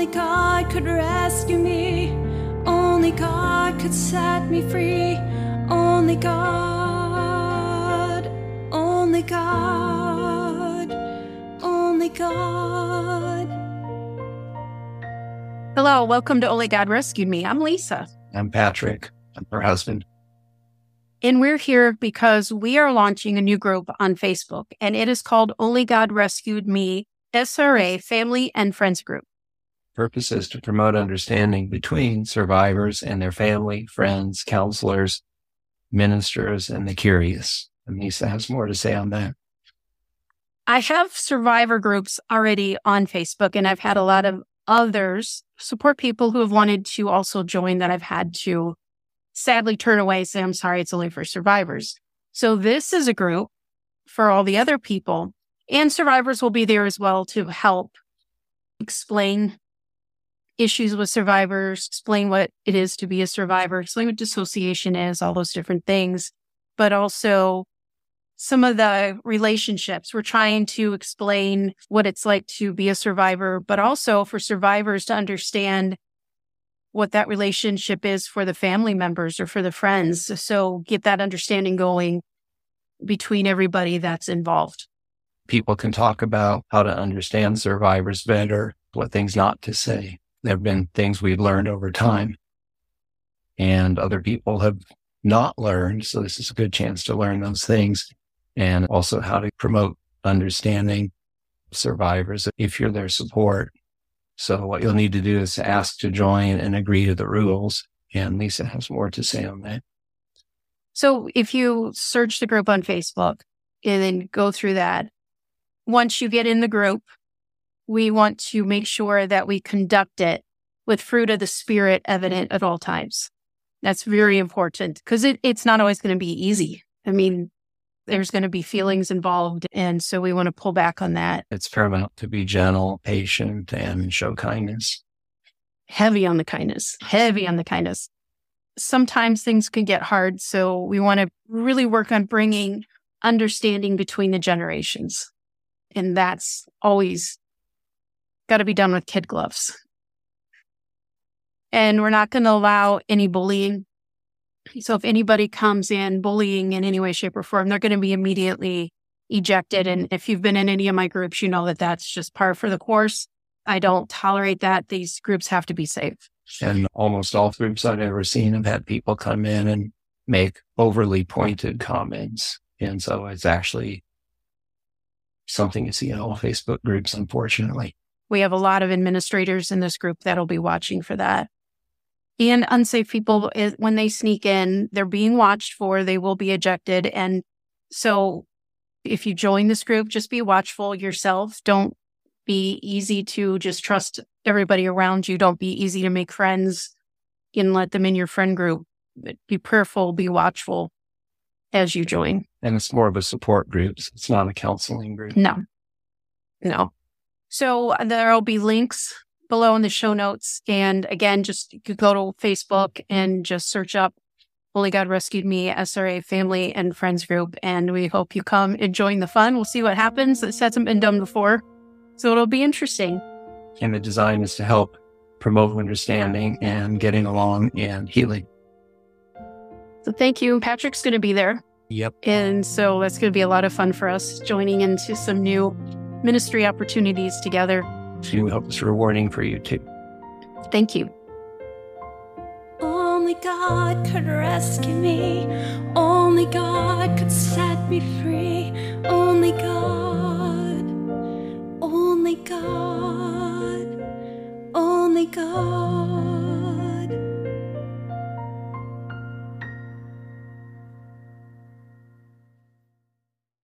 Only God could rescue me. Only God could set me free. Only God. Only God. Only God. Hello, welcome to Only God Rescued Me. I'm Lisa. I'm Patrick. I'm her husband. And we're here because we are launching a new group on Facebook, and it is called Only God Rescued Me SRA Family and Friends Group. Purpose is to promote understanding between survivors and their family, friends, counselors, ministers, and the curious. And Lisa has more to say on that. I have survivor groups already on Facebook, and I've had a lot of others support people who have wanted to also join that I've had to sadly turn away, say, I'm sorry, it's only for survivors. So this is a group for all the other people and survivors will be there as well to help explain issues with survivors, explain what it is to be a survivor, explain what dissociation is, all those different things, but also some of the relationships. We're trying to explain what it's like to be a survivor, but also for survivors to understand what that relationship is for the family members or for the friends. So get that understanding going between everybody that's involved. People can talk about how to understand survivors better, what things not to say. There have been things we've learned over time and other people have not learned. So this is a good chance to learn those things and also how to promote understanding survivors if you're their support so what you'll need to do is ask to join and agree to the rules. And Lisa has more to say on that. So if you search the group on Facebook and then go through that, once you get in the group, we want to make sure that we conduct it with fruit of the spirit evident at all times. That's very important because it, it's not always going to be easy. I mean, there's going to be feelings involved. And so we want to pull back on that. It's paramount to be gentle, patient, and show kindness. Heavy on the kindness, heavy on the kindness. Sometimes things can get hard. So we want to really work on bringing understanding between the generations. And that's always got to be done with kid gloves. And we're not going to allow any bullying so if anybody comes in bullying in any way, shape, or form, they're going to be immediately ejected. And if you've been in any of my groups, you know that that's just par for the course. I don't tolerate that. These groups have to be safe. And almost all groups I've ever seen have had people come in and make overly pointed comments. And so it's actually something you see in all Facebook groups, unfortunately. We have a lot of administrators in this group that'll be watching for that. And unsafe people eh, when they sneak in they're being watched for they will be ejected. And so if you join this group just be watchful yourself don't be easy to just trust everybody around you. Don't be easy to make friends and let them in your friend group. Be prayerful be watchful as you join. And it's more of a support group. It's not a counseling group. No. No so uh, there'll be links below in the show notes. And again, just you could go to Facebook and just search up Only God Rescued Me, SRA Family and Friends Group. And we hope you come and join the fun. We'll see what happens. This hasn't been done before. So it'll be interesting. And the design is to help promote understanding and getting along and healing. So thank you. Patrick's going to be there. Yep. And so that's going to be a lot of fun for us joining into some new ministry opportunities together. So we hope it's rewarding for you too. Thank you. Only God could rescue me. Only God could set me free. Only God.